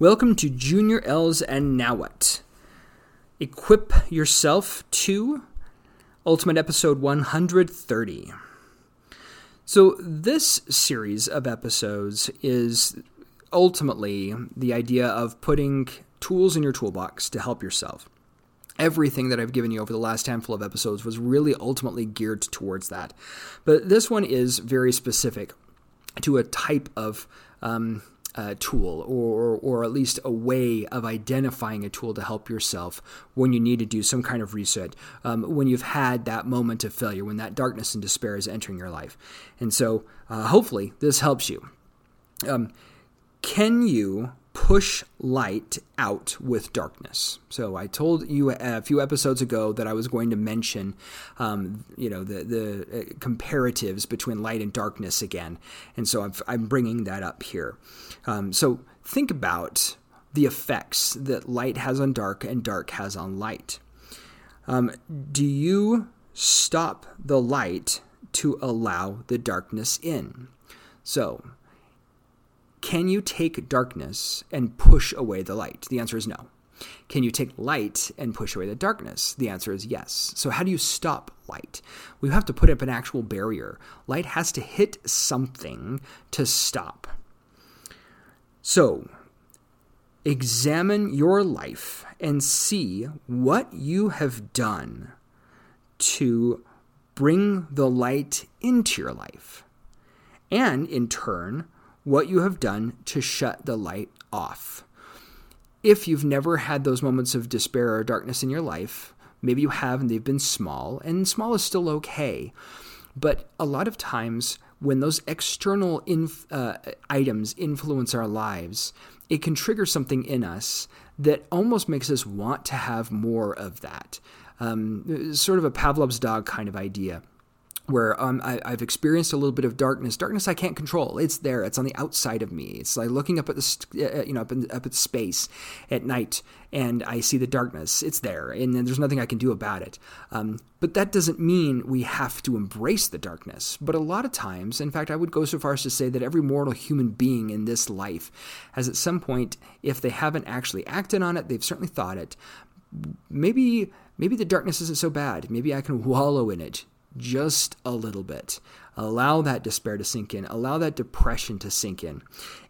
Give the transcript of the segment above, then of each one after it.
Welcome to Junior L's and Now What? Equip Yourself to Ultimate Episode 130. So, this series of episodes is ultimately the idea of putting tools in your toolbox to help yourself. Everything that I've given you over the last handful of episodes was really ultimately geared towards that. But this one is very specific to a type of um, uh, tool or, or at least a way of identifying a tool to help yourself when you need to do some kind of reset, um, when you've had that moment of failure, when that darkness and despair is entering your life. And so uh, hopefully this helps you. Um, can you push light out with darkness. So I told you a few episodes ago that I was going to mention, um, you know, the the uh, comparatives between light and darkness again, and so I'm, I'm bringing that up here. Um, so think about the effects that light has on dark and dark has on light. Um, do you stop the light to allow the darkness in? So can you take darkness and push away the light? The answer is no. Can you take light and push away the darkness? The answer is yes. So, how do you stop light? We have to put up an actual barrier. Light has to hit something to stop. So, examine your life and see what you have done to bring the light into your life. And in turn, what you have done to shut the light off. If you've never had those moments of despair or darkness in your life, maybe you have and they've been small, and small is still okay. But a lot of times, when those external inf- uh, items influence our lives, it can trigger something in us that almost makes us want to have more of that. Um, sort of a Pavlov's dog kind of idea where um, I, have experienced a little bit of darkness. Darkness I can't control. It's there. It's on the outside of me. It's like looking up at the uh, uh, you know up, in, up at space at night, and I see the darkness. It's there, and there's nothing I can do about it. Um, but that doesn't mean we have to embrace the darkness. But a lot of times, in fact, I would go so far as to say that every mortal human being in this life has, at some point, if they haven't actually acted on it, they've certainly thought it. Maybe maybe the darkness isn't so bad. Maybe I can wallow in it just a little bit. Allow that despair to sink in. Allow that depression to sink in.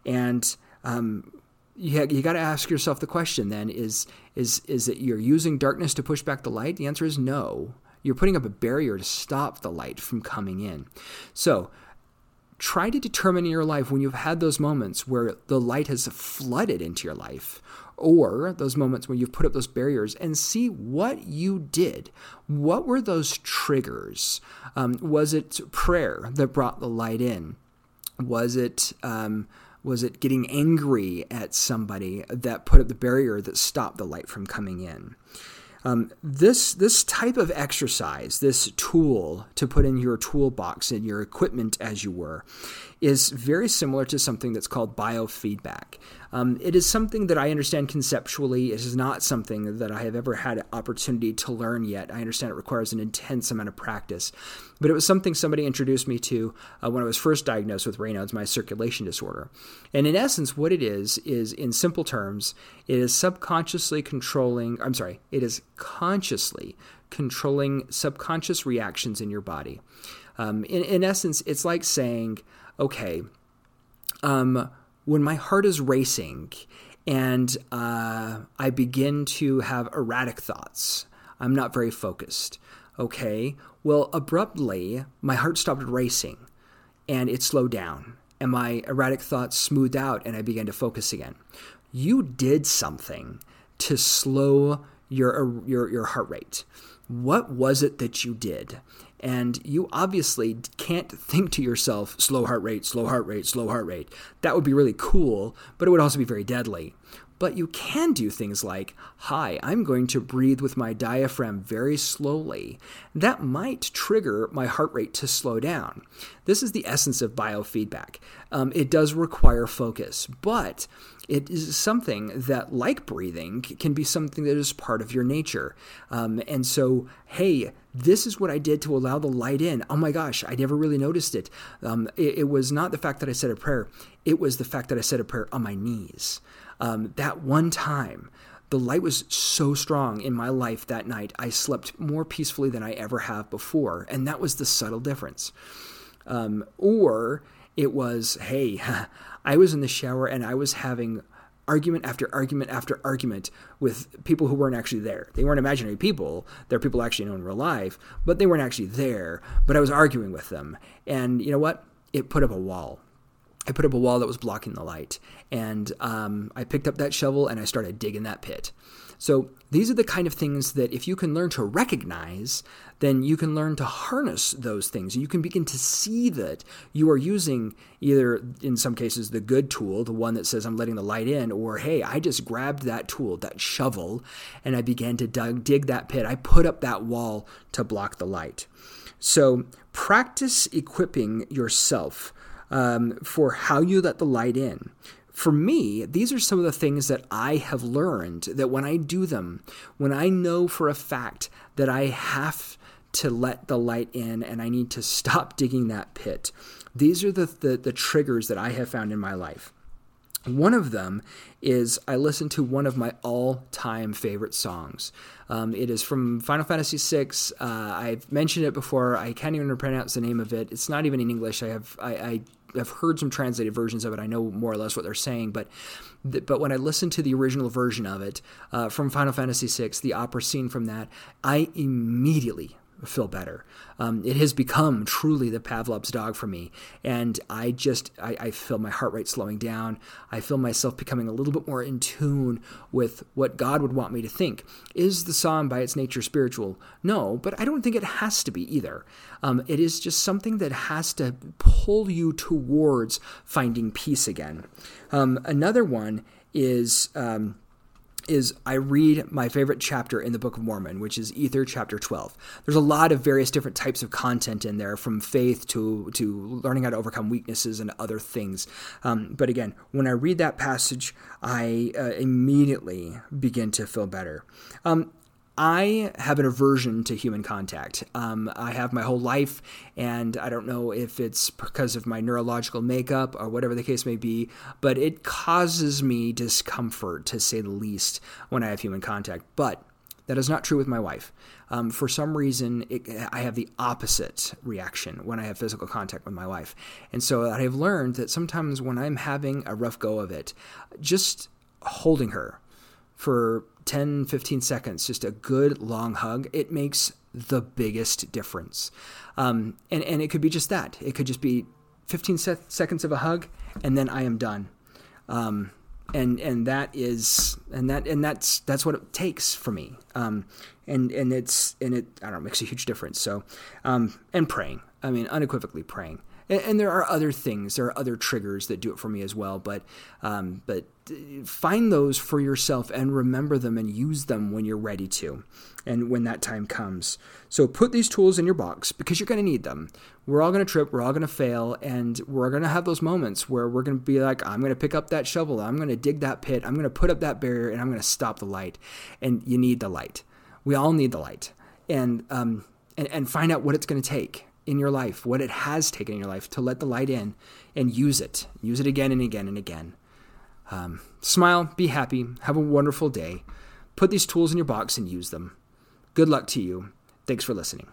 And um, you, you got to ask yourself the question then is, is, is it you're using darkness to push back the light? The answer is no. You're putting up a barrier to stop the light from coming in. So, try to determine in your life when you've had those moments where the light has flooded into your life or those moments when you've put up those barriers and see what you did. What were those triggers? Um, was it prayer that brought the light in? Was it um, was it getting angry at somebody that put up the barrier that stopped the light from coming in? Um, this this type of exercise, this tool to put in your toolbox and your equipment, as you were, is very similar to something that's called biofeedback. Um, it is something that I understand conceptually. It is not something that I have ever had opportunity to learn yet. I understand it requires an intense amount of practice, but it was something somebody introduced me to uh, when I was first diagnosed with Raynaud's, my circulation disorder. And in essence, what it is is, in simple terms, it is subconsciously controlling. I'm sorry, it is consciously controlling subconscious reactions in your body. Um, in, in essence, it's like saying, okay, um, when my heart is racing and uh, I begin to have erratic thoughts, I'm not very focused. Okay, well, abruptly, my heart stopped racing and it slowed down, and my erratic thoughts smoothed out, and I began to focus again. You did something to slow your, uh, your, your heart rate. What was it that you did? And you obviously can't think to yourself, slow heart rate, slow heart rate, slow heart rate. That would be really cool, but it would also be very deadly. But you can do things like, hi, I'm going to breathe with my diaphragm very slowly. That might trigger my heart rate to slow down. This is the essence of biofeedback. Um, it does require focus, but it is something that, like breathing, can be something that is part of your nature. Um, and so, hey, this is what I did to allow the light in. Oh my gosh, I never really noticed it. Um, it, it, was not the fact that I said a prayer, it was the fact that I said a prayer on my knees. Um, that one time, the light was so strong in my life that night, I slept more peacefully than I ever have before. And that was the subtle difference. Um, or it was, hey, I was in the shower and I was having argument after argument after argument with people who weren't actually there. They weren't imaginary people. They're people actually know in real life, but they weren't actually there. But I was arguing with them. And you know what? It put up a wall. I put up a wall that was blocking the light. And um, I picked up that shovel and I started digging that pit. So these are the kind of things that if you can learn to recognize, then you can learn to harness those things. You can begin to see that you are using either, in some cases, the good tool, the one that says, I'm letting the light in, or hey, I just grabbed that tool, that shovel, and I began to dug, dig that pit. I put up that wall to block the light. So practice equipping yourself um, for how you let the light in for me, these are some of the things that I have learned that when I do them, when I know for a fact that I have to let the light in and I need to stop digging that pit, these are the, the, the triggers that I have found in my life. One of them is I listen to one of my all time favorite songs. Um, it is from Final Fantasy VI. Uh, I've mentioned it before. I can't even pronounce the name of it. It's not even in English. I have I, I I've heard some translated versions of it. I know more or less what they're saying, but but when I listened to the original version of it uh, from Final Fantasy VI, the opera scene from that, I immediately feel better. Um, it has become truly the Pavlov's dog for me, and I just I, I, feel my heart rate slowing down. I feel myself becoming a little bit more in tune with what God would want me to think. Is the psalm by its nature spiritual? No, but I don't think it has to be either. Um, it is just something that has to pull you towards finding peace again. Um, another one is. Um, is I read my favorite chapter in the Book of Mormon, which is Ether chapter 12. There's a lot of various different types of content in there, from faith to, to learning how to overcome weaknesses and other things. Um, but again, when I read that passage, I uh, immediately begin to feel better. Um, I have an aversion to human contact. Um, I have my whole life, and I don't know if it's because of my neurological makeup or whatever the case may be, but it causes me discomfort, to say the least, when I have human contact. But that is not true with my wife. Um, for some reason, it, I have the opposite reaction when I have physical contact with my wife. And so I have learned that sometimes when I'm having a rough go of it, just holding her for 10, 15 seconds, just a good long hug, it makes the biggest difference. Um, and, and it could be just that. It could just be 15 se- seconds of a hug, and then I am done. Um, and and that is and that and that's that's what it takes for me. Um, and and it's and it I don't know makes a huge difference. So um, and praying. I mean unequivocally praying and, and, there are other things, there are other triggers that do it for me as well. But um, but find those for yourself and remember them and use them when you're ready to, and when that time comes. So put these tools in your box because you're going to need them. We're all going to trip, we're all going to fail, and we're going to have those moments where we're going to be like, I'm going to pick up that shovel, I'm going to dig that pit, I'm going to put up that barrier, and I'm going to stop the light. And you need the light. We all need the light. And um, and, and find out what it's going to take in your life, what it has taken in your life, to let the light in and use it. Use it again and again and again. Um, smile, be happy, have a wonderful day. Put these tools in your box and use them. Good luck to you. Thanks for listening.